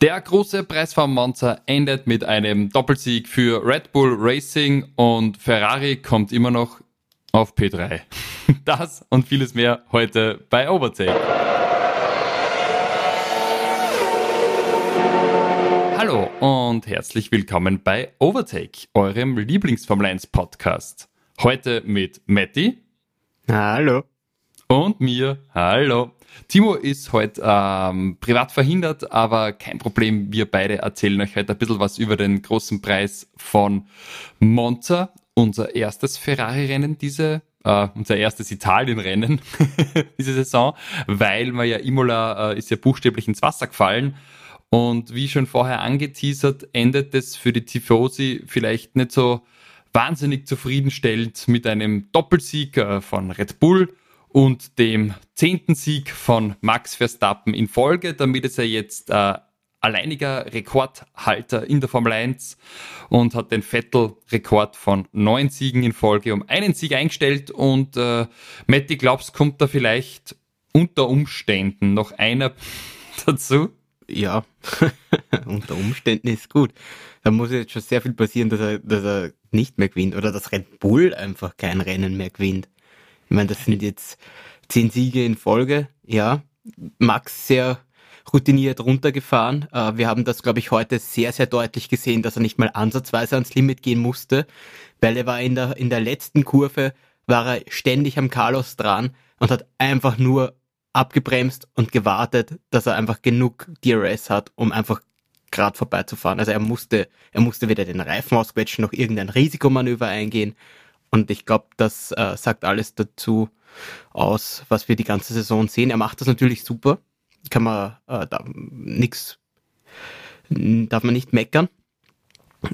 Der große Preis von Monza endet mit einem Doppelsieg für Red Bull Racing und Ferrari kommt immer noch auf P3. Das und vieles mehr heute bei Overtake. Hallo und herzlich willkommen bei Overtake, eurem Lieblingsformel 1 Podcast. Heute mit Matti. Hallo. Und mir. Hallo. Timo ist heute ähm, privat verhindert, aber kein Problem. Wir beide erzählen euch heute ein bisschen was über den großen Preis von Monza, unser erstes Ferrari-Rennen diese Uh, unser erstes Italien-Rennen diese Saison, weil man ja Imola uh, ist ja buchstäblich ins Wasser gefallen. Und wie schon vorher angeteasert, endet es für die Tifosi vielleicht nicht so wahnsinnig zufriedenstellend mit einem Doppelsieg uh, von Red Bull und dem zehnten Sieg von Max Verstappen in Folge, damit ist er jetzt äh, alleiniger Rekordhalter in der Formel 1 und hat den Vettel-Rekord von neun Siegen in Folge um einen Sieg eingestellt und äh, Matti, glaubst, kommt da vielleicht unter Umständen noch einer dazu? Ja, unter Umständen ist gut. Da muss jetzt schon sehr viel passieren, dass er, dass er nicht mehr gewinnt oder dass Red Bull einfach kein Rennen mehr gewinnt. Ich meine, das sind jetzt zehn Siege in Folge. Ja, Max sehr routiniert runtergefahren. Äh, wir haben das, glaube ich, heute sehr, sehr deutlich gesehen, dass er nicht mal ansatzweise ans Limit gehen musste, weil er war in der, in der letzten Kurve, war er ständig am Carlos dran und hat einfach nur abgebremst und gewartet, dass er einfach genug DRS hat, um einfach gerade vorbeizufahren. Also er musste, er musste weder den Reifen ausquetschen noch irgendein Risikomanöver eingehen. Und ich glaube, das äh, sagt alles dazu aus, was wir die ganze Saison sehen. Er macht das natürlich super. Kann man äh, da nix, darf man nicht meckern.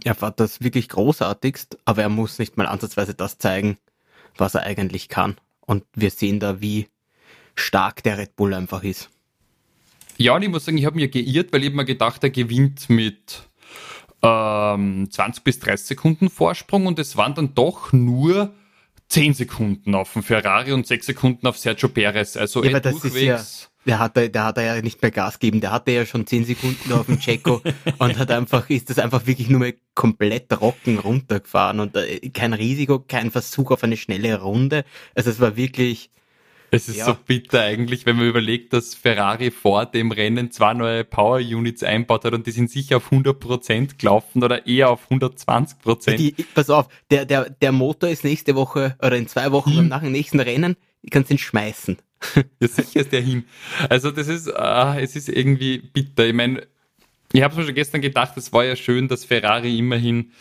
Er fährt das wirklich großartigst, aber er muss nicht mal ansatzweise das zeigen, was er eigentlich kann. Und wir sehen da, wie stark der Red Bull einfach ist. Ja, und ich muss sagen, ich habe mir geirrt, weil ich mir gedacht, er gewinnt mit ähm, 20 bis 30 Sekunden Vorsprung und es waren dann doch nur 10 Sekunden auf dem Ferrari und 6 Sekunden auf Sergio Perez. Also ja, aber das ist ja, der hat, der hat ja nicht mehr Gas gegeben, der hatte ja schon 10 Sekunden auf dem Checo und hat einfach, ist das einfach wirklich nur mal komplett trocken runtergefahren und äh, kein Risiko, kein Versuch auf eine schnelle Runde. Also es war wirklich, es ist ja. so bitter eigentlich, wenn man überlegt, dass Ferrari vor dem Rennen zwei neue Power Units einbaut hat und die sind sicher auf 100% gelaufen oder eher auf 120%. Die, pass auf, der, der, der Motor ist nächste Woche oder in zwei Wochen hm. nach dem nächsten Rennen, ich kannst ihn schmeißen. Ja, sicher ist der hin. Also das ist, ah, es ist irgendwie bitter. Ich meine, ich habe mir schon gestern gedacht, es war ja schön, dass Ferrari immerhin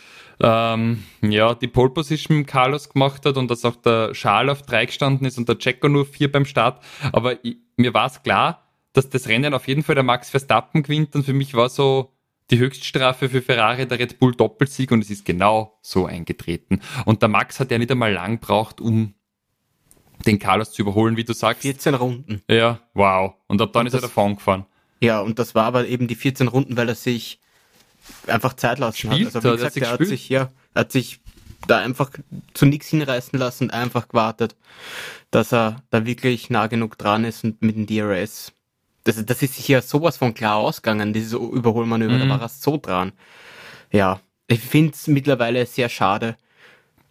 ähm, ja, die Pole Position Carlos gemacht hat und dass auch der Schal auf drei gestanden ist und der Checo nur vier beim Start. Aber ich, mir war es klar, dass das Rennen auf jeden Fall der Max Verstappen gewinnt und für mich war so die Höchststrafe für Ferrari der Red Bull Doppelsieg und es ist genau so eingetreten. Und der Max hat ja nicht einmal lang braucht, um den Carlos zu überholen, wie du sagst. 14 Runden. Ja, wow. Und ab dann und ist er davon gefahren. Ja, und das war aber eben die 14 Runden, weil er sich einfach Zeit lassen Spielt, hat. Also wie gesagt, er hat sich, ja, hat sich da einfach zu nichts hinreißen lassen und einfach gewartet, dass er da wirklich nah genug dran ist und mit dem DRS. Das, das ist sich ja sowas von klar ausgegangen, dieses Überholmanöver, mhm. da war er so dran. Ja, ich finde es mittlerweile sehr schade,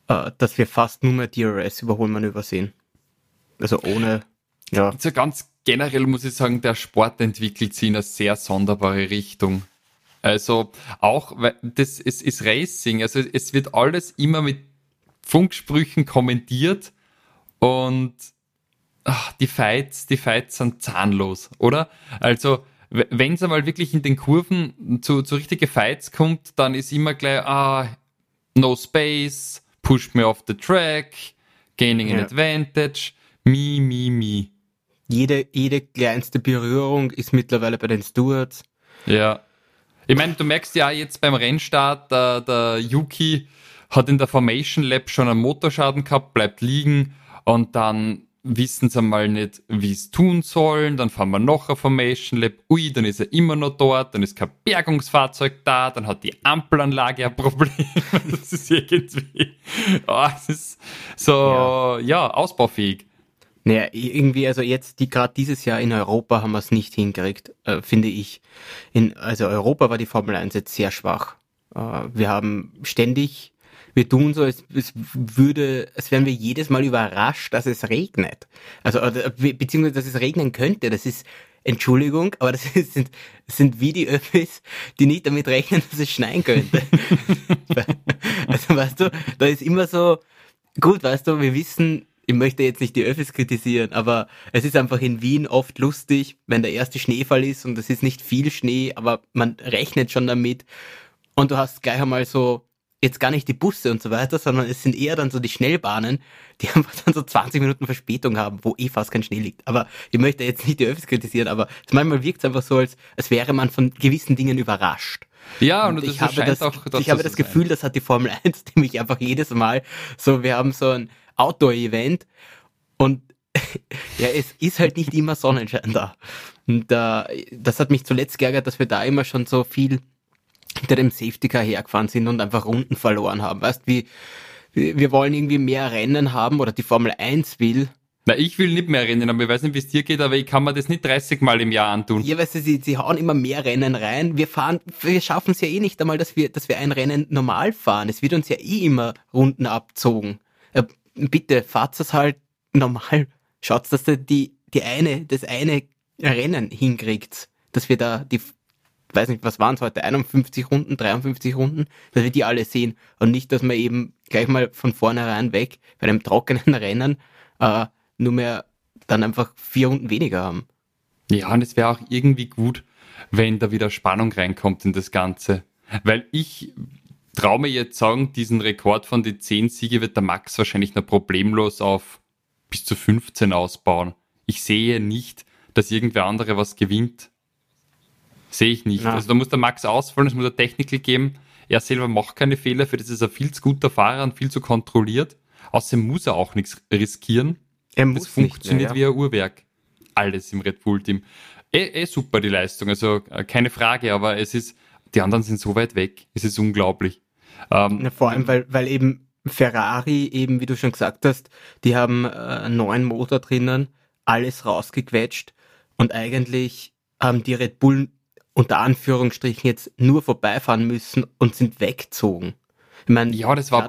äh, dass wir fast nur mehr DRS-Überholmanöver sehen. Also ohne, ja. Also ganz generell muss ich sagen, der Sport entwickelt sich in eine sehr sonderbare Richtung. Also auch, das ist, ist Racing, also es wird alles immer mit Funksprüchen kommentiert und ach, die Fights, die Fights sind zahnlos, oder? Also wenn es einmal wirklich in den Kurven zu, zu richtige Fights kommt, dann ist immer gleich, ah, no space, push me off the track, gaining an ja. advantage, me, me, me. Jede, jede kleinste Berührung ist mittlerweile bei den Stewards. Ja. Ich meine, du merkst ja jetzt beim Rennstart, der, der Yuki hat in der Formation Lab schon einen Motorschaden gehabt, bleibt liegen und dann wissen sie einmal nicht, wie es tun sollen. Dann fahren wir noch ein Formation Lab. Ui, dann ist er immer noch dort. Dann ist kein Bergungsfahrzeug da. Dann hat die Ampelanlage ein Problem. das ist irgendwie, oh, es ist so, ja, ja ausbaufähig. Naja, irgendwie, also jetzt, die gerade dieses Jahr in Europa haben wir es nicht hingekriegt, äh, finde ich. In, also Europa war die Formel 1 jetzt sehr schwach. Äh, wir haben ständig, wir tun so, als, als würde, als wären wir jedes Mal überrascht, dass es regnet. Also, oder, beziehungsweise, dass es regnen könnte. Das ist, Entschuldigung, aber das sind, das sind wie die Öffis, die nicht damit rechnen, dass es schneien könnte. also weißt du, da ist immer so, gut, weißt du, wir wissen, ich möchte jetzt nicht die Öffis kritisieren, aber es ist einfach in Wien oft lustig, wenn der erste Schneefall ist und es ist nicht viel Schnee, aber man rechnet schon damit und du hast gleich einmal so jetzt gar nicht die Busse und so weiter, sondern es sind eher dann so die Schnellbahnen, die einfach dann so 20 Minuten Verspätung haben, wo eh fast kein Schnee liegt. Aber ich möchte jetzt nicht die Öffis kritisieren, aber manchmal wirkt es einfach so, als, als wäre man von gewissen Dingen überrascht. Ja, und, und ich habe das, auch ich habe das Gefühl, das hat die Formel 1 nämlich einfach jedes Mal so, wir haben so ein Outdoor-Event und ja, es ist halt nicht immer Sonnenschein da. Und äh, das hat mich zuletzt geärgert, dass wir da immer schon so viel hinter dem Safety Car hergefahren sind und einfach Runden verloren haben. Weißt wie wir wollen irgendwie mehr Rennen haben oder die Formel 1 will. Na, ich will nicht mehr rennen, aber ich weiß nicht, wie es dir geht, aber ich kann mir das nicht 30 Mal im Jahr antun. Ja, weißt du, sie, sie hauen immer mehr Rennen rein. Wir fahren, wir schaffen es ja eh nicht einmal, dass wir, dass wir ein Rennen normal fahren. Es wird uns ja eh immer Runden abzogen. Bitte, fahrt es halt normal. Schaut, dass ihr die, die eine, das eine Rennen hinkriegt. Dass wir da die weiß nicht, was waren es heute, 51 Runden, 53 Runden, dass wir die alle sehen und nicht, dass wir eben gleich mal von vornherein weg bei einem trockenen Rennen äh, nur mehr dann einfach vier Runden weniger haben. Ja, und es wäre auch irgendwie gut, wenn da wieder Spannung reinkommt in das Ganze. Weil ich traue mir jetzt sagen, diesen Rekord von die 10 Siege wird der Max wahrscheinlich noch problemlos auf bis zu 15 ausbauen. Ich sehe nicht, dass irgendwer andere was gewinnt. Sehe ich nicht. Ja. Also da muss der Max ausfallen, es muss eine Technical geben. Er selber macht keine Fehler, für das ist er viel zu guter Fahrer und viel zu kontrolliert. Außerdem muss er auch nichts riskieren. Er muss das funktioniert mehr, ja. wie ein Uhrwerk. Alles im Red Bull-Team. Eh, eh super die Leistung, also äh, keine Frage, aber es ist, die anderen sind so weit weg. Es ist unglaublich. Ähm, ja, vor allem, weil, weil eben Ferrari, eben wie du schon gesagt hast, die haben äh, einen neuen Motor drinnen, alles rausgequetscht und eigentlich haben die Red Bull unter Anführungsstrichen jetzt nur vorbeifahren müssen und sind weggezogen. Ich meine, ja, das war.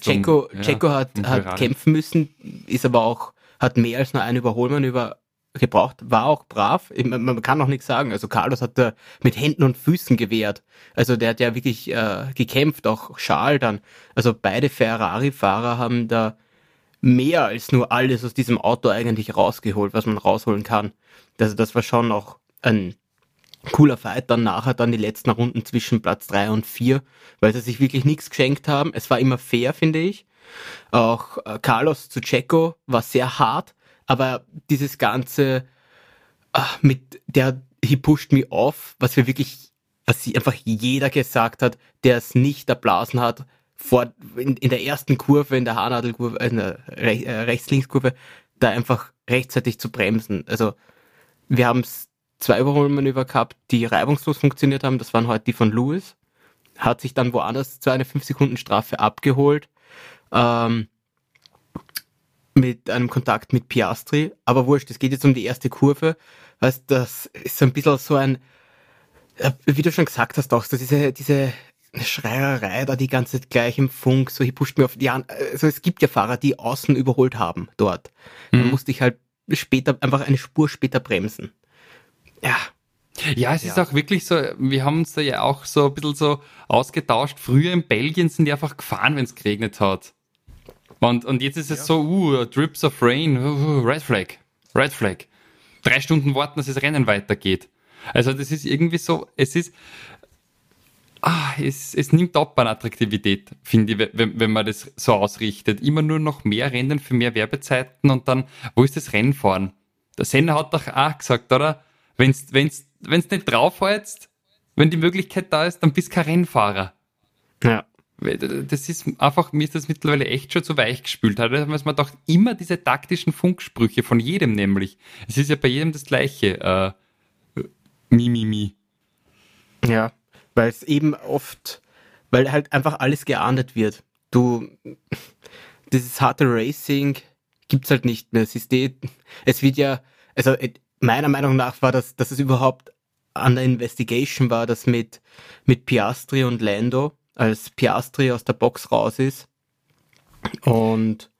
Checo, ja, Checo hat, hat kämpfen müssen, ist aber auch, hat mehr als nur ein Überholmanöver gebraucht, war auch brav. Man, kann auch nichts sagen. Also Carlos hat da mit Händen und Füßen gewehrt. Also der hat ja wirklich äh, gekämpft, auch Charles dann. Also beide Ferrari-Fahrer haben da mehr als nur alles aus diesem Auto eigentlich rausgeholt, was man rausholen kann. Also das war schon auch ein cooler Fight dann nachher dann die letzten Runden zwischen Platz drei und vier, weil sie sich wirklich nichts geschenkt haben. Es war immer fair, finde ich. Auch äh, Carlos zu Checo war sehr hart, aber dieses ganze ach, mit der he pushed me off, was wir wirklich, was sie einfach jeder gesagt hat, der es nicht erblasen hat, vor in, in der ersten Kurve, in der Haarnadelkurve, in der Re äh, Rechts-Links-Kurve, da einfach rechtzeitig zu bremsen. Also wir haben zwei Überholmanöver gehabt, die reibungslos funktioniert haben. Das waren heute die von Lewis. Hat sich dann woanders zu einer 5-Sekunden-Strafe abgeholt. Ähm, mit einem Kontakt mit Piastri. Aber wurscht, es geht jetzt um die erste Kurve. Weißt, das ist so ein bisschen so ein, wie du schon gesagt hast, auch so diese, diese Schreierei da die ganze Zeit gleich im Funk, so, hier pusht mir auf die, also es gibt ja Fahrer, die außen überholt haben dort. Mhm. Dann musste ich halt später, einfach eine Spur später bremsen. Ja. Ja, es ja. ist auch wirklich so, wir haben uns da ja auch so ein bisschen so ausgetauscht. Früher in Belgien sind die einfach gefahren, wenn es geregnet hat. Und, und jetzt ist es ja. so, uh, Drips of Rain, uh, uh, Red Flag, Red Flag. Drei Stunden warten, dass das Rennen weitergeht. Also das ist irgendwie so, es ist, ah, es, es nimmt ab an Attraktivität, finde ich, wenn, wenn man das so ausrichtet. Immer nur noch mehr Rennen für mehr Werbezeiten und dann, wo ist das Rennfahren? Der Senna hat doch auch gesagt, oder? Wenn's, wenn's, wenn's nicht draufhältst, wenn die Möglichkeit da ist, dann bist du kein Rennfahrer. Ja. Das ist einfach, mir ist das mittlerweile echt schon zu weich gespült. Da haben wir doch immer diese taktischen Funksprüche von jedem nämlich. Es ist ja bei jedem das gleiche. Äh, mi, mi, mi. Ja, weil es eben oft, weil halt einfach alles geahndet wird. Du, dieses harte Racing gibt's halt nicht mehr. Es ist eh, es wird ja, also äh, meiner Meinung nach war das, dass es überhaupt an der Investigation war, das mit, mit Piastri und Lando, als Piastri aus der Box raus ist. Und,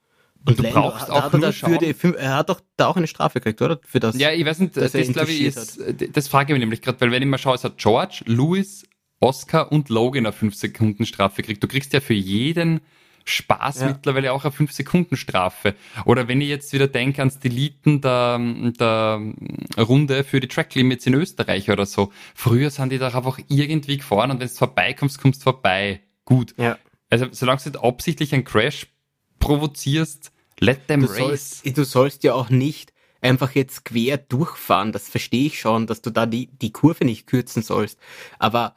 und du Lando brauchst auch nur schauen. Die, er hat doch da auch eine Strafe gekriegt, oder? Für das. Ja, ich weiß nicht, das, glaube ich ist, das frage ich mich nämlich gerade, weil wenn ich mal schaue, es hat George, Lewis, Oscar und Logan eine 5 Sekunden Strafe gekriegt. Du kriegst ja für jeden Spaß ja. mittlerweile auch eine 5-Sekunden-Strafe. Oder wenn ich jetzt wieder denke ans Deleten der, der Runde für die Track Limits in Österreich oder so. Früher sind die da einfach irgendwie gefahren und wenn du vorbeikommst, kommst du vorbei. Gut. Ja. Also solange du nicht absichtlich einen Crash provozierst, let them du race. Sollst, du sollst ja auch nicht einfach jetzt quer durchfahren. Das verstehe ich schon, dass du da die, die Kurve nicht kürzen sollst. Aber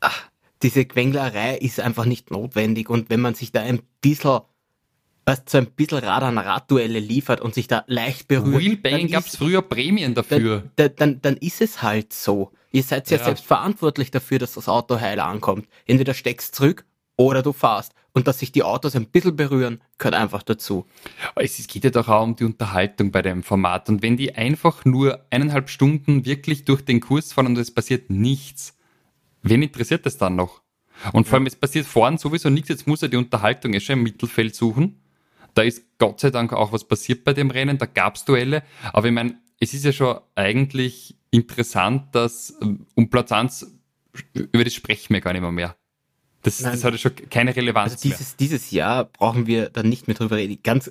ach, diese Quenglerei ist einfach nicht notwendig und wenn man sich da ein bisschen was so ein bisschen Rad an Radduelle liefert und sich da leicht berührt. Wheelbang gab es früher Prämien dafür. Dann, dann, dann ist es halt so. Ihr seid ja, ja selbst verantwortlich dafür, dass das Auto heil ankommt. Entweder steckst zurück oder du fahrst. Und dass sich die Autos ein bisschen berühren, gehört einfach dazu. Es geht ja doch auch um die Unterhaltung bei dem Format. Und wenn die einfach nur eineinhalb Stunden wirklich durch den Kurs fahren und es passiert nichts, wen interessiert das dann noch? Und vor allem, es passiert vorne sowieso nichts, jetzt muss er die Unterhaltung eh schon im Mittelfeld suchen. Da ist Gott sei Dank auch was passiert bei dem Rennen, da gab's Duelle. Aber ich meine, es ist ja schon eigentlich interessant, dass ähm, um Platz 1, über das sprechen wir gar nicht mehr. mehr. Das, das hat ja schon keine Relevanz also dieses, mehr. Dieses Jahr brauchen wir dann nicht mehr drüber reden. Ganz,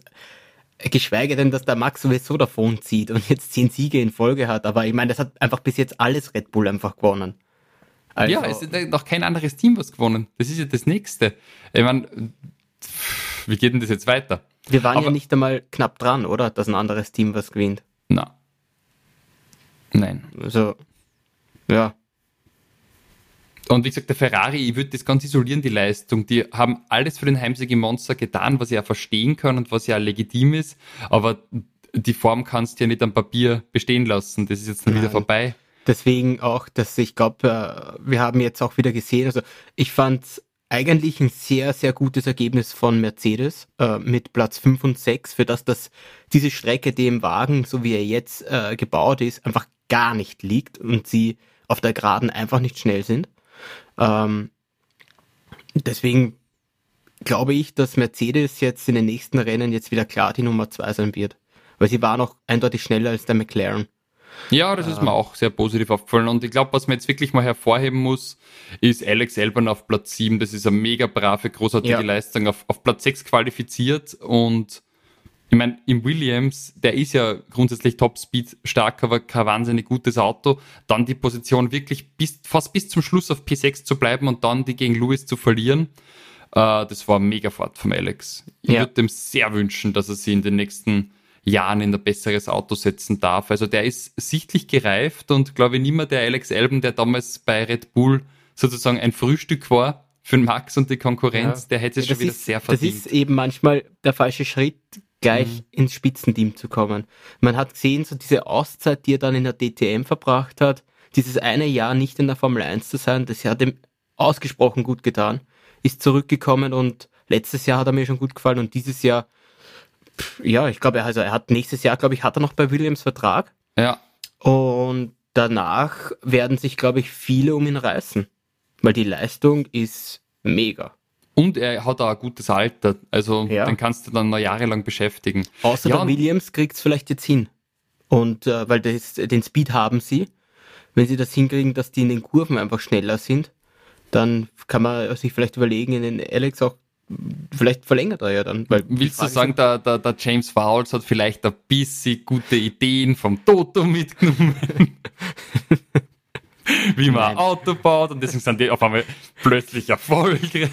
geschweige denn, dass der Max sowieso davon zieht und jetzt zehn Siege in Folge hat. Aber ich meine, das hat einfach bis jetzt alles Red Bull einfach gewonnen. Also, ja, es ist noch kein anderes Team was gewonnen. Das ist ja das Nächste. Ich meine, wie geht denn das jetzt weiter? Wir waren Aber, ja nicht einmal knapp dran, oder? Dass ein anderes Team was gewinnt. Na. Nein. Also, ja. Und wie gesagt, der Ferrari, ich würde das ganz isolieren, die Leistung. Die haben alles für den Heimsieg im Monster getan, was ich ja verstehen kann und was ja legitim ist. Aber die Form kannst du ja nicht am Papier bestehen lassen. Das ist jetzt dann Nein. wieder vorbei. Deswegen auch, dass ich glaube, äh, wir haben jetzt auch wieder gesehen, also ich fand eigentlich ein sehr, sehr gutes Ergebnis von Mercedes äh, mit Platz 5 und 6, für das das diese Strecke dem Wagen, so wie er jetzt äh, gebaut ist, einfach gar nicht liegt und sie auf der Geraden einfach nicht schnell sind. Ähm, deswegen glaube ich, dass Mercedes jetzt in den nächsten Rennen jetzt wieder klar die Nummer 2 sein wird. Weil sie war noch eindeutig schneller als der McLaren. Ja, das ist mir auch sehr positiv aufgefallen. Und ich glaube, was man jetzt wirklich mal hervorheben muss, ist Alex Elbern auf Platz 7. Das ist eine mega brave, großartige ja. Leistung. Auf, auf Platz 6 qualifiziert und ich meine, im Williams, der ist ja grundsätzlich Top-Speed stark, aber kein wahnsinnig gutes Auto. Dann die Position wirklich bis, fast bis zum Schluss auf P6 zu bleiben und dann die gegen Lewis zu verlieren. Äh, das war mega Fahrt vom Alex. Ich ja. würde dem sehr wünschen, dass er sie in den nächsten Jahren in ein besseres Auto setzen darf. Also der ist sichtlich gereift und glaube ich niemand der Alex Elben, der damals bei Red Bull sozusagen ein Frühstück war für den Max und die Konkurrenz, ja. der hätte es schon wieder ist, sehr verdient. Das ist eben manchmal der falsche Schritt, gleich mhm. ins Spitzenteam zu kommen. Man hat gesehen, so diese Auszeit, die er dann in der DTM verbracht hat, dieses eine Jahr nicht in der Formel 1 zu sein, das hat ihm ausgesprochen gut getan, ist zurückgekommen und letztes Jahr hat er mir schon gut gefallen und dieses Jahr ja, ich glaube, also er hat nächstes Jahr, glaube ich, hat er noch bei Williams Vertrag. Ja. Und danach werden sich, glaube ich, viele um ihn reißen. Weil die Leistung ist mega. Und er hat auch ein gutes Alter. Also ja. den kannst du dann noch jahrelang beschäftigen. Außer ja. der Williams kriegt es vielleicht jetzt hin. Und äh, weil das, den Speed haben sie. Wenn sie das hinkriegen, dass die in den Kurven einfach schneller sind, dann kann man sich vielleicht überlegen, in den Alex auch vielleicht verlängert er ja dann. Weil Willst du sagen, der, der, der James Fowles hat vielleicht ein bisschen gute Ideen vom Toto mitgenommen? Wie man ein Auto baut und deswegen sind die auf einmal plötzlich erfolgreich.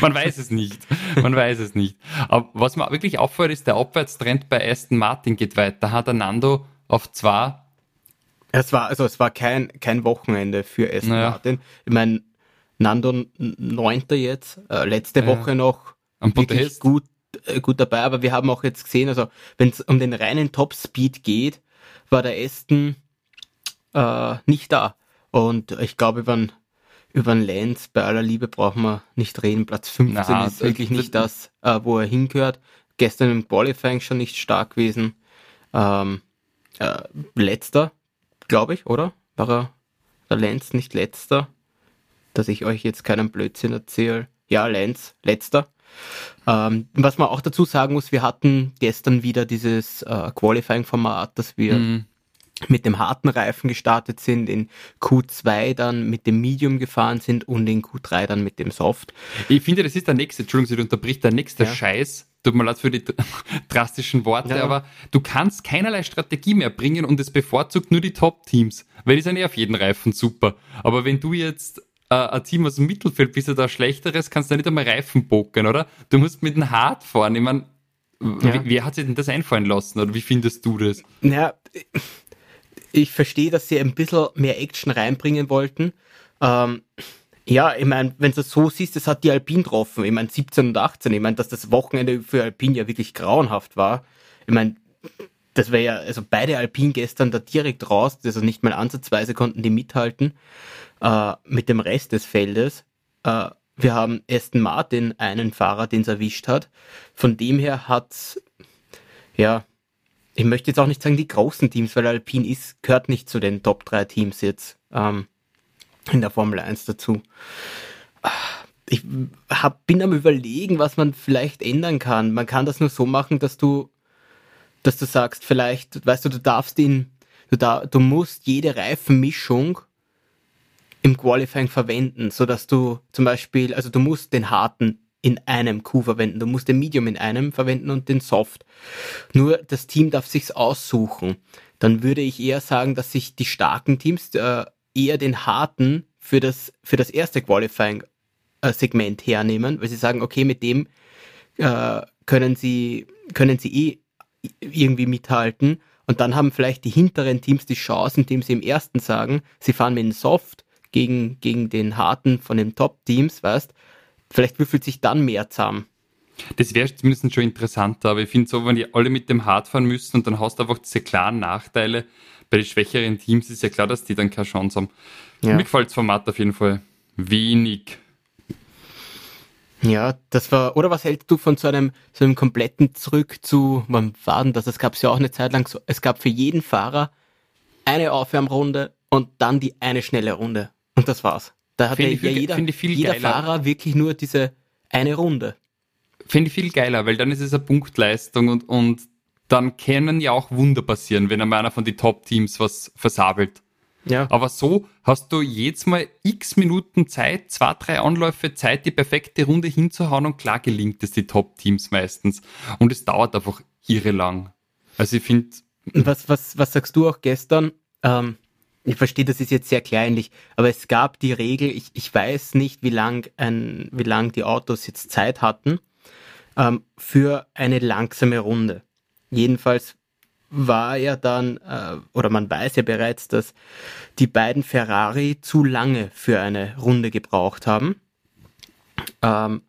Man weiß es nicht. Man weiß es nicht. Aber was mir wirklich auffällt, ist, der Abwärtstrend bei Aston Martin geht weiter. Hat der Nando auf zwei. Es war, also es war kein, kein Wochenende für Aston naja. Martin. Ich meine, Nando Neunter jetzt, äh, letzte ja. Woche noch Am wirklich gut, äh, gut dabei, aber wir haben auch jetzt gesehen, also wenn es um den reinen Top-Speed geht, war der Aston äh, nicht da. Und ich glaube, über einen über einen Lenz, bei aller Liebe brauchen wir nicht reden. Platz 15 Na, ist wirklich nicht das, äh, wo er hingehört. gestern im Qualifying schon nicht stark gewesen. Ähm, äh, letzter, glaube ich, oder? War er der Lenz nicht letzter? Dass ich euch jetzt keinen Blödsinn erzähle. Ja, Lenz, letzter. Ähm, was man auch dazu sagen muss, wir hatten gestern wieder dieses äh, Qualifying-Format, dass wir mm. mit dem harten Reifen gestartet sind, in Q2 dann mit dem Medium gefahren sind und in Q3 dann mit dem Soft. Ich finde, das ist der nächste, Entschuldigung, sie unterbricht, der nächste ja. Scheiß, tut mir leid für die drastischen Worte, ja. aber du kannst keinerlei Strategie mehr bringen und es bevorzugt nur die Top-Teams, weil die sind eh auf jeden Reifen super. Aber wenn du jetzt äh, ein Team aus dem Mittelfeld bist du da schlechteres, kannst du nicht einmal Reifen bocken, oder? Du musst mit dem Hart fahren. Ich meine, ja. wer hat sich denn das einfallen lassen, oder wie findest du das? Ja, ich verstehe, dass sie ein bisschen mehr Action reinbringen wollten. Ähm, ja, ich meine, wenn du das so siehst, das hat die Alpine getroffen. Ich meine, 17 und 18. Ich meine, dass das Wochenende für Alpine ja wirklich grauenhaft war. Ich meine, das wäre ja, also beide Alpine gestern da direkt raus, also nicht mal ansatzweise konnten die mithalten äh, mit dem Rest des Feldes. Äh, wir haben Aston Martin einen Fahrer, den es erwischt hat. Von dem her hat, ja, ich möchte jetzt auch nicht sagen die großen Teams, weil Alpine ist, gehört nicht zu den Top 3 Teams jetzt ähm, in der Formel 1 dazu. Ich hab, bin am überlegen, was man vielleicht ändern kann. Man kann das nur so machen, dass du, dass du sagst, vielleicht, weißt du, du darfst ihn, du, da, du musst jede Reifenmischung im Qualifying verwenden, so dass du zum Beispiel, also du musst den harten in einem Q verwenden, du musst den Medium in einem verwenden und den Soft. Nur das Team darf sich's aussuchen. Dann würde ich eher sagen, dass sich die starken Teams äh, eher den harten für das für das erste Qualifying äh, Segment hernehmen, weil sie sagen, okay, mit dem äh, können sie können sie eh irgendwie mithalten und dann haben vielleicht die hinteren Teams die Chance, indem sie im ersten sagen, sie fahren mit dem Soft gegen, gegen den harten von den Top-Teams, weißt, vielleicht würfelt sich dann mehr zusammen. Das wäre zumindest schon interessanter, aber ich finde so, wenn die alle mit dem Hard fahren müssen und dann hast du einfach diese klaren Nachteile, bei den schwächeren Teams ist ja klar, dass die dann keine Chance haben. Ja. Mir gefällt das Format auf jeden Fall wenig. Ja, das war, oder was hältst du von so einem, so einem kompletten Zurück zu, wann war denn das? Es gab es ja auch eine Zeit lang so, es gab für jeden Fahrer eine Aufwärmrunde und dann die eine schnelle Runde. Und das war's. Da hat ja, ja jeder, jeder Fahrer wirklich nur diese eine Runde. Finde ich viel geiler, weil dann ist es eine Punktleistung und, und dann können ja auch Wunder passieren, wenn einmal einer von den Top-Teams was versabelt. Ja. Aber so hast du jetzt mal x Minuten Zeit, zwei, drei Anläufe Zeit, die perfekte Runde hinzuhauen und klar gelingt es die Top-Teams meistens. Und es dauert einfach irre lang. Also ich finde. Was, was, was sagst du auch gestern? Ähm, ich verstehe, das ist jetzt sehr kleinlich, aber es gab die Regel, ich, ich weiß nicht, wie lang, ein, wie lang die Autos jetzt Zeit hatten, ähm, für eine langsame Runde. Jedenfalls war ja dann, äh, oder man weiß ja bereits, dass die beiden Ferrari zu lange für eine Runde gebraucht haben. Ähm,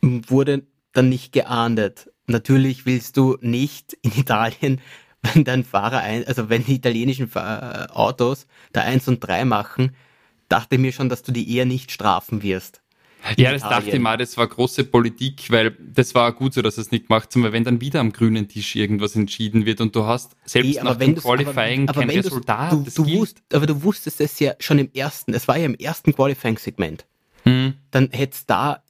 wurde dann nicht geahndet. Natürlich willst du nicht in Italien wenn dein Fahrer ein, also wenn die italienischen Autos da eins und drei machen, dachte ich mir schon, dass du die eher nicht strafen wirst. Ja, das dachte ich mal, das war große Politik, weil das war gut so, dass es nicht macht, weil wenn dann wieder am grünen Tisch irgendwas entschieden wird und du hast selbst hey, nach dem Qualifying aber, aber kein Resultat. Du, du wusst, aber du wusstest es ja schon im ersten, es war ja im ersten Qualifying-Segment. Hm. Dann hättest da,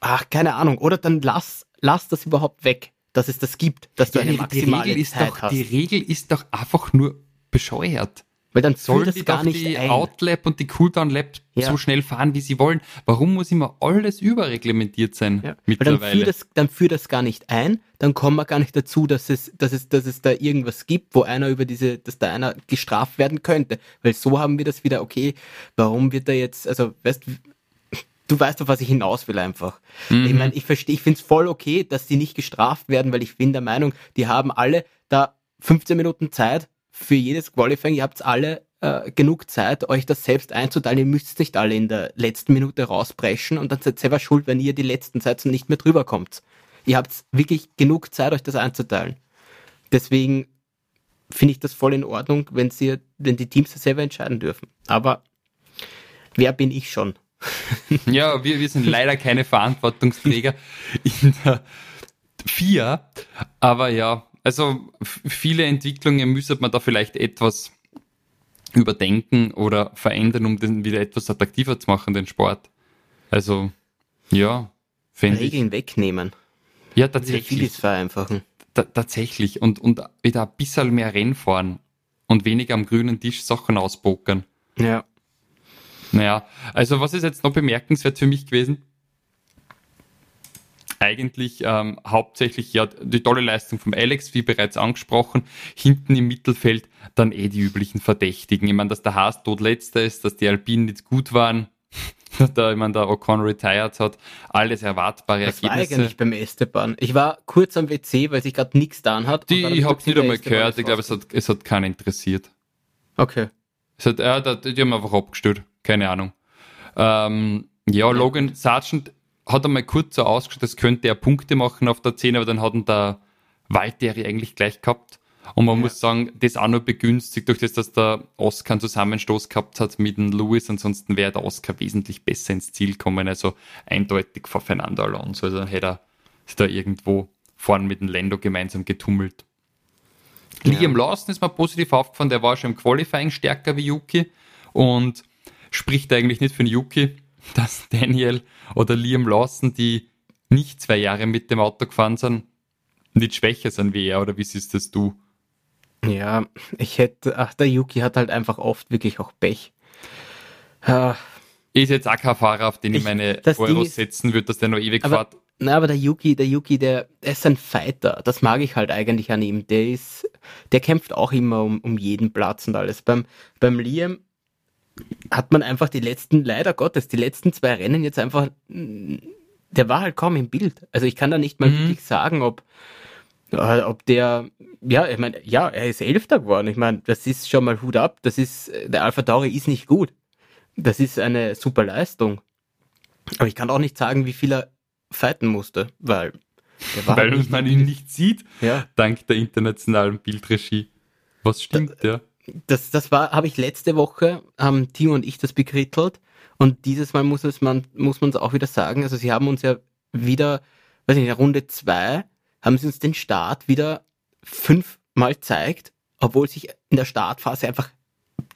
ach, keine Ahnung, oder dann lass, lass das überhaupt weg dass es das gibt, dass du ja, eine maximale die Regel ist Zeit doch, hast. Die Regel ist doch einfach nur bescheuert. Weil dann sollen das die gar nicht die ein. Outlap und die Cooldown Lab ja. so schnell fahren, wie sie wollen. Warum muss immer alles überreglementiert sein ja. mittlerweile? Weil dann führt, das, dann führt das gar nicht ein, dann kommen wir gar nicht dazu, dass es, dass es, dass es da irgendwas gibt, wo einer über diese, dass da einer gestraft werden könnte. Weil so haben wir das wieder, okay, warum wird da jetzt, also weißt du weißt, auf was ich hinaus will einfach. Mhm. Ich meine, ich verstehe, ich finde es voll okay, dass die nicht gestraft werden, weil ich bin der Meinung, die haben alle da 15 Minuten Zeit für jedes Qualifying. Ihr habt alle äh, genug Zeit, euch das selbst einzuteilen. Ihr müsst nicht alle in der letzten Minute rausbrechen und dann seid selber schuld, wenn ihr die letzten Zeit nicht mehr drüber kommt. Ihr habt wirklich genug Zeit, euch das einzuteilen. Deswegen finde ich das voll in Ordnung, wenn sie, wenn die Teams das selber entscheiden dürfen. Aber wer bin ich schon? ja, wir, wir sind leider keine Verantwortungsträger in der vier. Aber ja, also viele Entwicklungen müsste man da vielleicht etwas überdenken oder verändern, um den wieder etwas attraktiver zu machen, den Sport. Also, ja, finde ich. Regeln wegnehmen. Ja, tatsächlich. Vieles vereinfachen. tatsächlich. Und, und wieder ein bisschen mehr Rennen fahren und weniger am grünen Tisch Sachen auspokern. Ja. Naja, also was ist jetzt noch bemerkenswert für mich gewesen? Eigentlich ähm, hauptsächlich ja die tolle Leistung vom Alex, wie bereits angesprochen. Hinten im Mittelfeld dann eh die üblichen Verdächtigen. Ich meine, dass der Haas tot letzter ist, dass die Alpinen nicht gut waren, da ich meine, der Ocon retired hat, alles erwartbare das Ergebnisse. War eigentlich beim Esteban. Ich war kurz am WC, weil sich gerade nichts getan hat. Die, ich habe nicht einmal gehört. Ich glaube, es hat, es hat keinen interessiert. Okay. Es hat, ja, die haben einfach abgestört. Keine Ahnung. Ähm, ja, Logan Sargent hat einmal kurz so ausgeschaut, das könnte er Punkte machen auf der 10, aber dann hat ihn der Walteri eigentlich gleich gehabt. Und man ja. muss sagen, das auch noch begünstigt durch das, dass der Oscar einen Zusammenstoß gehabt hat mit dem Lewis. Ansonsten wäre der Oscar wesentlich besser ins Ziel kommen. Also eindeutig vor Fernando Alonso. Also dann hätte er sich da irgendwo vorne mit dem Lando gemeinsam getummelt. Ja. Liam Lawson ist mir positiv aufgefallen. Der war schon im Qualifying stärker wie Yuki und spricht eigentlich nicht für den Yuki, dass Daniel oder Liam Lawson, die nicht zwei Jahre mit dem Auto gefahren sind, nicht schwächer sind wie er. Oder wie siehst das du? Ja, ich hätte, ach, der Yuki hat halt einfach oft wirklich auch Pech. Uh, ist jetzt auch kein Fahrer, auf den ich, ich meine Euros setzen würde, dass der noch ewig aber, fährt. Na, aber der Yuki, der Yuki, der, der ist ein Fighter. Das mag ich halt eigentlich an ihm. Der ist, der kämpft auch immer um, um jeden Platz und alles. Beim, beim Liam hat man einfach die letzten, leider Gottes, die letzten zwei Rennen jetzt einfach, der war halt kaum im Bild. Also ich kann da nicht mal mhm. wirklich sagen, ob, äh, ob der, ja, ich meine, ja, er ist Elfter geworden. Ich meine, das ist schon mal Hut ab. Das ist, der Alpha Tauri ist nicht gut. Das ist eine super Leistung. Aber ich kann auch nicht sagen, wie viel er fighten musste, weil weil halt man ihn nicht sieht, ja. dank der internationalen Bildregie. Was stimmt, da, ja? Das, das war, habe ich letzte Woche, haben Timo und ich das bekrittelt. Und dieses Mal muss es man, muss man es auch wieder sagen. Also sie haben uns ja wieder, weiß nicht, in Runde zwei haben sie uns den Start wieder fünfmal zeigt, obwohl sich in der Startphase einfach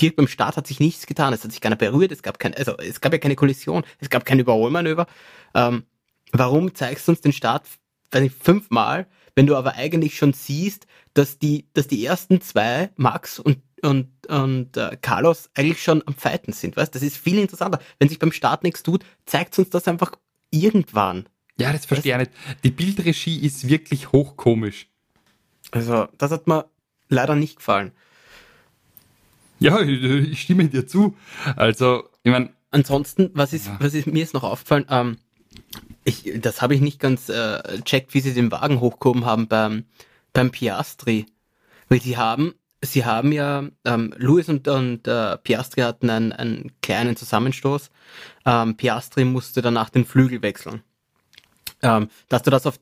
direkt beim Start hat sich nichts getan. Es hat sich keiner berührt, es gab kein, also es gab ja keine Kollision, es gab kein Überholmanöver. Ähm, warum zeigst du uns den Start, weiß nicht, fünfmal, wenn du aber eigentlich schon siehst, dass die, dass die ersten zwei, Max und und, und äh, Carlos eigentlich schon am Fighten sind, weißt? Das ist viel interessanter. Wenn sich beim Start nichts tut, zeigt uns das einfach irgendwann. Ja, das verstehe ich nicht. Die Bildregie ist wirklich hochkomisch. Also, das hat mir leider nicht gefallen. Ja, ich stimme dir zu. Also, ich meine. Ansonsten, was ist, ja. was ist mir ist noch aufgefallen, ähm, ich, das habe ich nicht ganz äh, checkt, wie sie den Wagen hochgehoben haben beim, beim Piastri. Weil die haben, sie haben ja, ähm, Lewis und, und äh, Piastri hatten einen, einen kleinen Zusammenstoß. Ähm, Piastri musste danach den Flügel wechseln. Ähm, dass du das auf,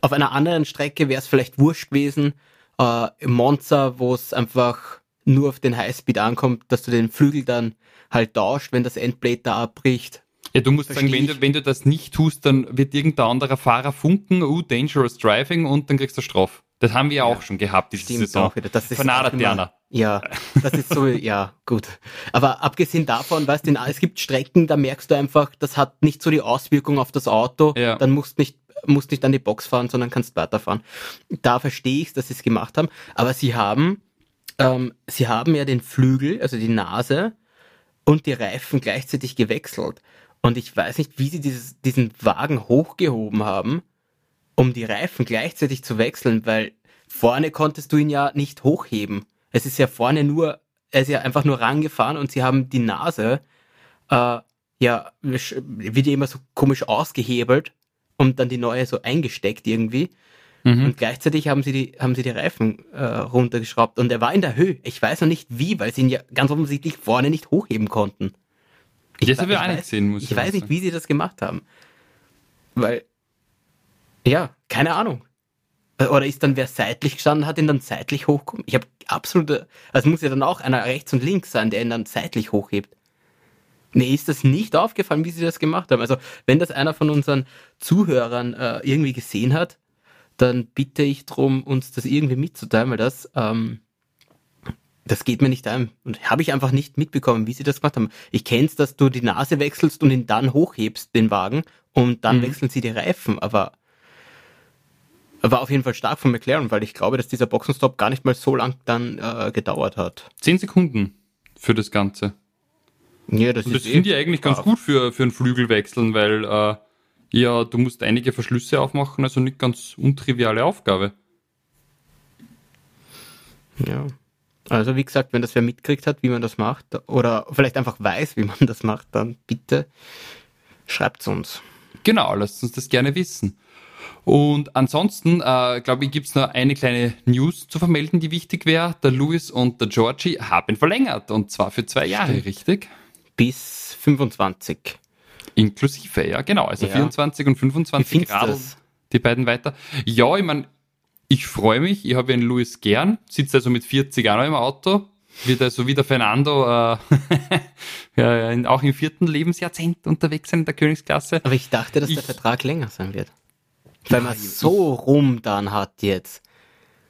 auf einer anderen Strecke wäre es vielleicht wurscht gewesen. Äh, Im Monza, wo es einfach nur auf den Highspeed ankommt, dass du den Flügel dann halt tauscht, wenn das Endblade da abbricht. Ja, du musst sagen, wenn du, wenn du das nicht tust, dann wird irgendein anderer Fahrer funken, oh, dangerous driving und dann kriegst du Straf. Das haben wir ja auch schon gehabt, diese Stimmt Saison. Auch wieder. Das ist immer, Ja, das ist so, ja, gut. Aber abgesehen davon, weißt du, es gibt Strecken, da merkst du einfach, das hat nicht so die Auswirkung auf das Auto. Ja. Dann musst nicht musst nicht an die Box fahren, sondern kannst weiterfahren. Da verstehe ich, dass sie es gemacht haben. Aber sie haben, ähm, sie haben ja den Flügel, also die Nase und die Reifen gleichzeitig gewechselt. Und ich weiß nicht, wie sie dieses, diesen Wagen hochgehoben haben um die Reifen gleichzeitig zu wechseln, weil vorne konntest du ihn ja nicht hochheben. Es ist ja vorne nur, er ist ja einfach nur rangefahren und sie haben die Nase, äh, ja, wird ja immer so komisch ausgehebelt und dann die neue so eingesteckt irgendwie. Mhm. Und gleichzeitig haben sie die, haben sie die Reifen äh, runtergeschraubt und er war in der Höhe. Ich weiß noch nicht wie, weil sie ihn ja ganz offensichtlich vorne nicht hochheben konnten. Ich, das habe ich auch nicht gesehen, muss ich Ich weiß nicht, wie sie das gemacht haben. Weil ja, keine Ahnung. Oder ist dann wer seitlich gestanden, hat ihn dann seitlich hochgekommen? Ich habe absolute, also muss ja dann auch einer rechts und links sein, der ihn dann seitlich hochhebt. Nee, ist das nicht aufgefallen, wie sie das gemacht haben? Also, wenn das einer von unseren Zuhörern äh, irgendwie gesehen hat, dann bitte ich darum, uns das irgendwie mitzuteilen, weil das, ähm, das geht mir nicht ein. Und habe ich einfach nicht mitbekommen, wie sie das gemacht haben. Ich kenne es, dass du die Nase wechselst und ihn dann hochhebst, den Wagen, und dann mhm. wechseln sie die Reifen, aber war auf jeden Fall stark von McLaren, weil ich glaube, dass dieser Boxenstopp gar nicht mal so lang dann äh, gedauert hat. Zehn Sekunden für das Ganze. Ja, das, das finde ich eigentlich ganz gut für, für einen Flügelwechseln, weil äh, ja, du musst einige Verschlüsse aufmachen, also nicht ganz untriviale Aufgabe. Ja. Also wie gesagt, wenn das wer mitkriegt hat, wie man das macht, oder vielleicht einfach weiß, wie man das macht, dann bitte schreibt es uns. Genau, lasst uns das gerne wissen. Und ansonsten, äh, glaube ich, gibt es noch eine kleine News zu vermelden, die wichtig wäre. Der Louis und der Georgie haben verlängert und zwar für zwei Jahre, richtig? Bis 25. Inklusive, ja, genau. Also ja. 24 und 25 Grad. Die beiden weiter. Ja, ich meine, ich freue mich. Ich habe den Louis gern. Sitzt also mit 40 auch noch im Auto. Wird also wie der Fernando äh, ja, auch im vierten Lebensjahrzehnt unterwegs sein in der Königsklasse. Aber ich dachte, dass ich, der Vertrag länger sein wird. Weil man so rum dann hat jetzt.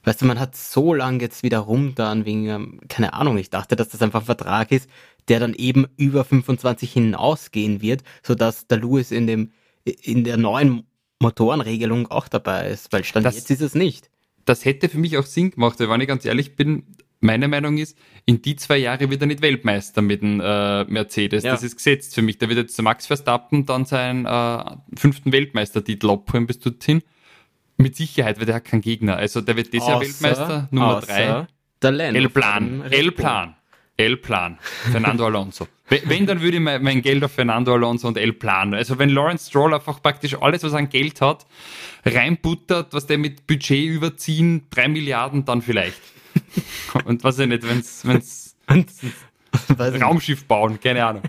Weißt du, man hat so lange jetzt wieder rum dann wegen, ähm, keine Ahnung, ich dachte, dass das einfach ein Vertrag ist, der dann eben über 25 hinausgehen wird, sodass der Lewis in dem, in der neuen Motorenregelung auch dabei ist, weil Stand das, jetzt ist es nicht. Das hätte für mich auch Sinn gemacht, weil wenn ich ganz ehrlich bin, meine Meinung ist, in die zwei Jahre wird er nicht Weltmeister mit dem äh, Mercedes. Ja. Das ist gesetzt für mich. Da wird jetzt der Max Verstappen dann seinen äh, fünften Weltmeistertitel abholen bis dorthin. Mit Sicherheit, weil der hat keinen Gegner. Also der wird dieses Jahr Weltmeister, Nummer drei. El-Plan. El-Plan. El-Plan. Fernando Alonso. Wenn, dann würde ich mein, mein, Geld auf Fernando Alonso und El-Plan. Also wenn Lawrence Stroll einfach praktisch alles, was er an Geld hat, reinbuttert, was der mit Budget überziehen, drei Milliarden, dann vielleicht. Und was ich nicht, wenn es Raumschiff bauen, keine Ahnung.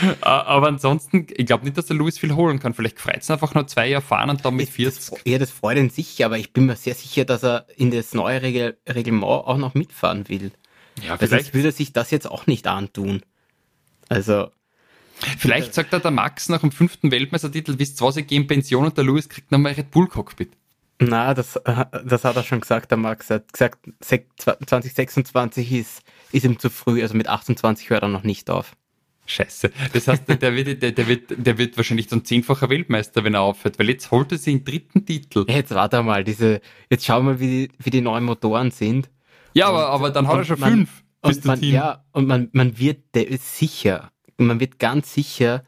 Aber ansonsten, ich glaube nicht, dass der Louis viel holen kann. Vielleicht freut es einfach nur zwei Jahre fahren und dann mit 40. Das, ja, das freut ihn sicher, aber ich bin mir sehr sicher, dass er in das neue Regel Reglement auch noch mitfahren will. Ja, vielleicht. Sonst würde er sich das jetzt auch nicht antun. Also. Vielleicht sagt er der Max nach dem fünften Weltmeistertitel, wisst ihr was, ich gehe in Pension und der Louis kriegt nochmal Red Bull Cockpit. Na, das, äh, das hat er schon gesagt, der Max. Er hat gesagt, 2026 ist, ist ihm zu früh, also mit 28 hört er noch nicht auf. Scheiße. Das heißt, der wird, der, der, wird, der wird wahrscheinlich dann zehnfacher Weltmeister, wenn er aufhört, weil jetzt holt er sich den dritten Titel. Ja, jetzt warte mal, diese, jetzt schauen wir, wie die, wie die neuen Motoren sind. Ja, aber, aber dann hat er schon man, fünf. Und man, ja, und man, man wird, sicher, man wird ganz sicher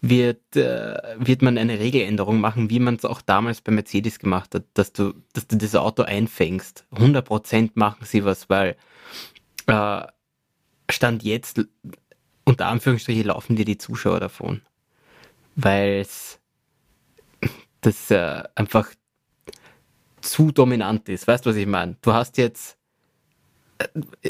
wird, äh, wird man eine Regeländerung machen, wie man es auch damals bei Mercedes gemacht hat, dass du, dass du das Auto einfängst. 100% machen sie was, weil äh, Stand jetzt, unter Anführungsstrichen, laufen dir die Zuschauer davon. Weil es das äh, einfach zu dominant ist. Weißt du, was ich meine? Du hast jetzt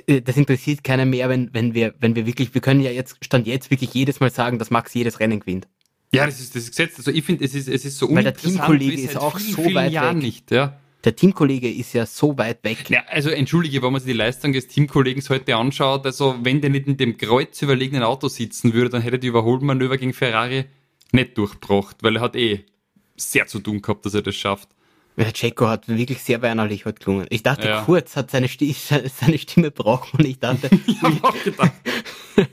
das interessiert keiner mehr, wenn, wenn wir, wenn wir wirklich, wir können ja jetzt, Stand jetzt wirklich jedes Mal sagen, dass Max jedes Rennen gewinnt. Ja, das ist das Gesetz. Also ich finde, es ist, es ist so Weil der Teamkollege ist auch vielen, so vielen weit Jahren weg. nicht, ja. Der Teamkollege ist ja so weit weg. Ja, also entschuldige, wenn man sich die Leistung des Teamkollegen heute anschaut, also wenn der nicht in dem kreuz überlegenen Auto sitzen würde, dann hätte die Überholmanöver gegen Ferrari nicht durchgebracht, weil er hat eh sehr zu tun gehabt, dass er das schafft. Ja, Checo hat wirklich sehr weinerlich heute gelungen. Ich dachte, ja. kurz hat seine, Sti seine Stimme brauchen und ich dachte. ich hab auch gedacht.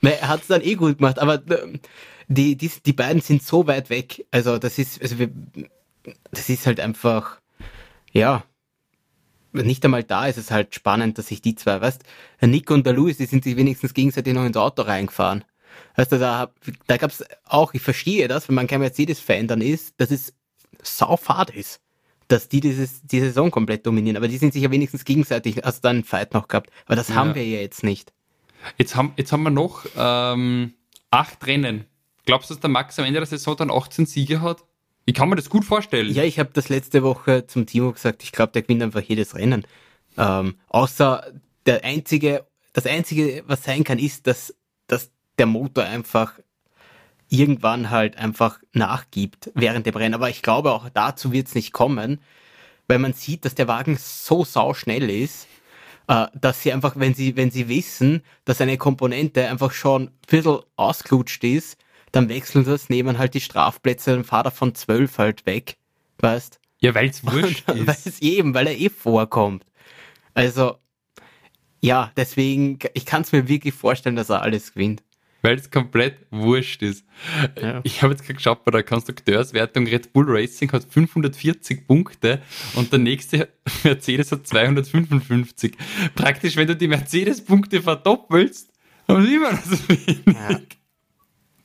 ne, er hat es dann eh gut gemacht, aber ähm, die, die, die beiden sind so weit weg. Also das ist, also wir, das ist halt einfach, ja, nicht einmal da ist es halt spannend, dass sich die zwei, weißt, der Nick und der Louis, die sind sich wenigstens gegenseitig noch ins Auto reingefahren. Weißt du, da, da gab's auch, ich verstehe das, wenn man kein Mercedes-Fan dann ist, das ist saufad ist, dass die dieses, die Saison komplett dominieren. Aber die sind sich ja wenigstens gegenseitig, also dann einen Fight noch gehabt. Aber das ja. haben wir ja jetzt nicht. Jetzt haben, jetzt haben wir noch ähm, acht Rennen. Glaubst du, dass der Max am Ende der Saison dann 18 Siege hat? Ich kann mir das gut vorstellen. Ja, ich habe das letzte Woche zum Timo gesagt, ich glaube, der gewinnt einfach jedes Rennen. Ähm, außer der einzige, das einzige, was sein kann, ist, dass, dass der Motor einfach irgendwann halt einfach nachgibt während dem Rennen. Aber ich glaube, auch dazu wird es nicht kommen, weil man sieht, dass der Wagen so sauschnell ist, äh, dass sie einfach, wenn sie, wenn sie wissen, dass eine Komponente einfach schon ein bisschen ausgelutscht ist, dann wechseln sie das, nehmen halt die Strafplätze, dann fahrt er von zwölf halt weg weißt? Ja, weil es wurscht Und, weil ist. es eben, weil er eh vorkommt. Also, ja, deswegen, ich kann es mir wirklich vorstellen, dass er alles gewinnt. Weil es komplett wurscht ist. Ja. Ich habe jetzt gerade geschaut, bei der Konstrukteurswertung Red Bull Racing hat 540 Punkte und der nächste Mercedes hat 255. Praktisch, wenn du die Mercedes-Punkte verdoppelst, haben sie immer noch so wenig. Ja.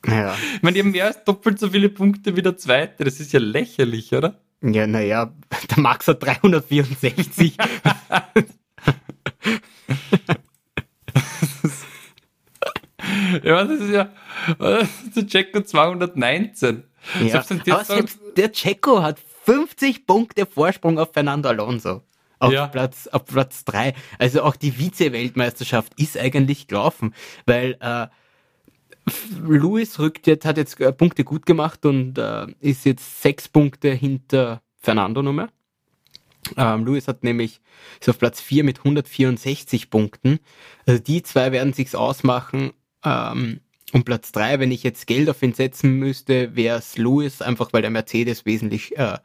Ja, Ich meine, die haben mehr als doppelt so viele Punkte wie der zweite. Das ist ja lächerlich, oder? ja naja, der Max hat 364. Ja, das ist ja, das ist der Checo 219. ja. Selbst Aber selbst der Checo hat 50 Punkte Vorsprung auf Fernando Alonso. Auf Ja. Platz, auf Platz 3. Also auch die Vize-Weltmeisterschaft ist eigentlich gelaufen, weil äh, Lewis rückt jetzt, hat jetzt äh, Punkte gut gemacht und äh, ist jetzt sechs Punkte hinter Fernando Nummer. Ähm, Lewis hat nämlich ist auf Platz 4 mit 164 Punkten. Also die zwei werden sich's ausmachen. Ähm, und Platz 3, wenn ich jetzt Geld auf ihn setzen müsste, wäre es Lewis, einfach weil der Mercedes wesentlich äh,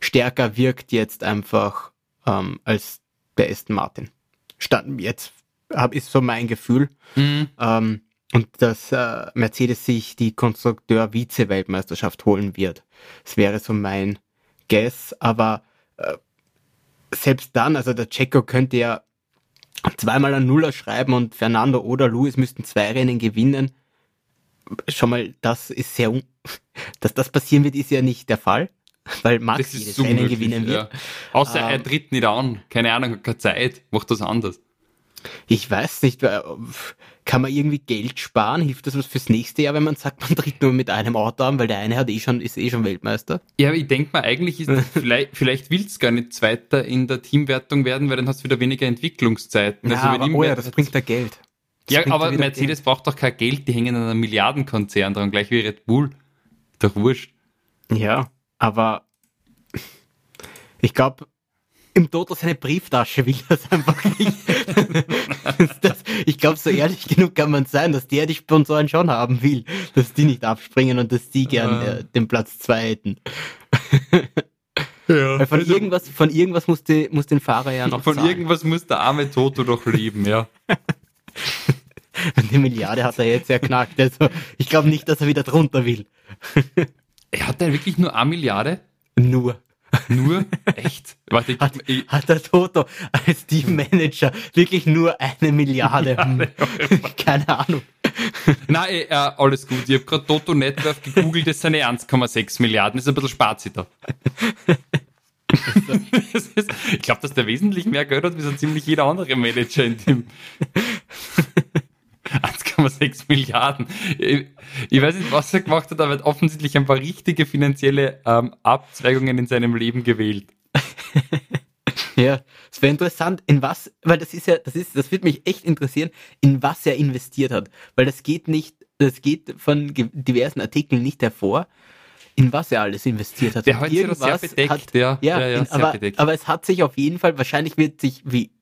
stärker wirkt jetzt einfach ähm, als der Aston Martin. Stand jetzt hab, ist so mein Gefühl. Mhm. Ähm, und dass äh, Mercedes sich die Konstrukteur-Vize-Weltmeisterschaft holen wird. Das wäre so mein Guess. Aber äh, selbst dann, also der Checo könnte ja zweimal ein Nuller schreiben und Fernando oder Lewis müssten zwei Rennen gewinnen. Schon mal, das ist sehr, un dass das passieren wird, ist ja nicht der Fall, weil Max Das jedes Rennen gewinnen wird. ja. Außer er Ähm, tritt nicht an. Keine Ahnung, keine Zeit. Macht das anders. Ich weiß nicht, weil, kann man irgendwie Geld sparen? Hilft das was fürs nächste Jahr, wenn man sagt, man tritt nur mit einem Auto an, weil der eine hat eh schon, ist eh schon Weltmeister? Ja, ich denke mal, eigentlich ist vielleicht, vielleicht willst gar nicht Zweiter in der Teamwertung werden, weil dann hast du wieder weniger Entwicklungszeiten. Ja, Also aber, oh ja, das bringt da Geld. Das ja, aber Mercedes braucht doch kein Geld, die hängen an einem Milliardenkonzern dran, gleich wie Red Bull. Doch wurscht. Geld. Ja, aber ich glaube, im Total seine Brieftasche will das einfach nicht. das, ich glaube, so ehrlich genug kann man sein, dass der die Sponsoren schon haben will, dass die nicht abspringen und dass die gern äh, den Platz zwei hätten. Ja. Weil von irgendwas, von irgendwas muss, die, muss den Fahrer ja noch Von zahlen. irgendwas muss der arme Toto doch leben, ja. Die Milliarde hat er jetzt ja knackt. Also ich glaube nicht, dass er wieder drunter will. Er hat ja wirklich nur eine Milliarde? Nur. Nur? Echt? Warte, ich, Hat, ich, hat der Toto als Teammanager wirklich nur eine Milliarde? Keine Ahnung. Nein, äh, äh, alles gut. Ich habe gerade Toto Network gegoogelt, das sind eh 1,6 Milliarden. Das ist ein bisschen. Das ist, ich glaube, dass der wesentlich mehr Geld hat, wie so ziemlich jeder andere Manager in dem. 1,6 Milliarden. Ich, ich weiß nicht, was er gemacht hat, aber er hat offensichtlich ein paar richtige finanzielle ähm, Abzweigungen in seinem Leben gewählt. Ja, es wäre interessant, in was, weil das ist ja, das ist, das wird mich echt interessieren, in was er investiert hat. Weil das geht nicht, das geht von diversen Artikeln nicht hervor, in was er alles investiert hat. Der doch sehr bedeckt, hat, ja. Ja, Ja, ja, in, aber, bedeckt. aber es hat sich auf jeden Fall, wahrscheinlich wird sich, wie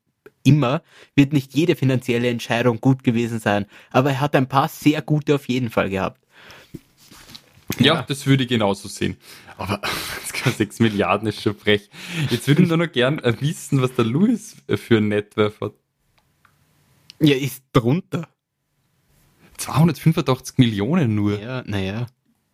immer, wird nicht jede finanzielle Entscheidung gut gewesen sein. Aber er hat ein paar sehr gute auf jeden Fall gehabt. Ja, Ja. das würde ich genauso sehen. Aber 1,6 Milliarden ist schon frech. Jetzt würde ich nur noch gern äh, wissen, was der Louis für ein Networth hat. Ja, ist drunter. 285 Millionen nur. Ja, naja.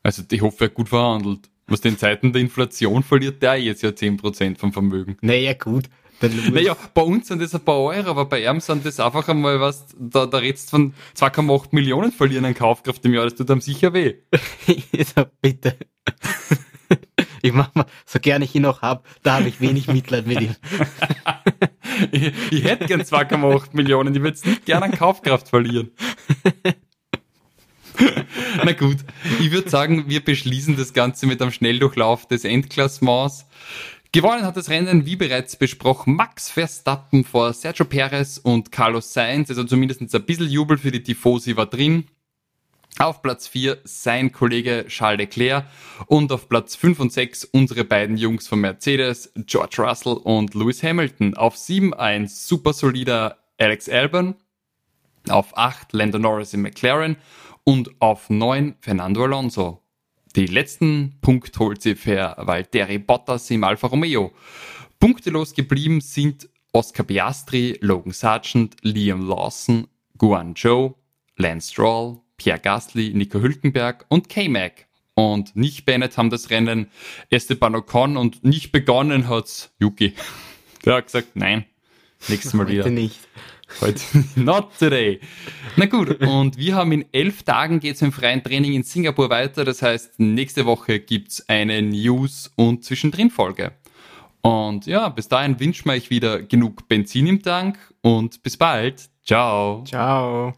Also ich hoffe, er hat gut verhandelt. Was in Zeiten der Inflation verliert der jetzt ja 10% vom Vermögen. Naja, gut. Naja, bei uns sind das ein paar Euro, aber bei ihm sind das einfach einmal was, da, da redst von 2,8 Millionen verlieren an Kaufkraft im Jahr, das tut einem sicher weh. so, bitte. Ich mach mal, so gerne ich ihn noch hab, da habe ich wenig Mitleid mit ihm. Ich, ich hätte gern 2,8 Millionen, ich würde nicht gern an Kaufkraft verlieren. Na gut, ich würde sagen, wir beschließen das Ganze mit einem Schnelldurchlauf des Endklassements. Gewonnen hat das Rennen, wie bereits besprochen, Max Verstappen vor Sergio Perez und Carlos Sainz, also zumindest ein bisschen Jubel für die Tifosi war drin. Auf Platz 4 sein Kollege Charles Leclerc und auf Platz 5 und 6 unsere beiden Jungs von Mercedes, George Russell und Lewis Hamilton. Auf 7 ein super solider Alex Albon, auf 8 Lando Norris in McLaren und auf 9 Fernando Alonso. Die letzten Punkt holt sie für Valtteri Bottas im Alfa Romeo. Punktelos geblieben sind Oscar Piastri, Logan Sargent, Liam Lawson, Guan Zhou, Lance Stroll, Pierre Gasly, Nico Hülkenberg und K-Mac. Und nicht beendet haben das Rennen Esteban Ocon und nicht begonnen hat's Yuki. Der hat gesagt, nein, nächstes Mal wieder. Heute nicht. Heute, not today. Na gut, und wir haben in elf Tagen geht's im freien Training in Singapur weiter. Das heißt, nächste Woche gibt's eine News- und Zwischendrin-Folge. Und ja, bis dahin wünschen wir euch wieder genug Benzin im Tank und bis bald. Ciao. Ciao.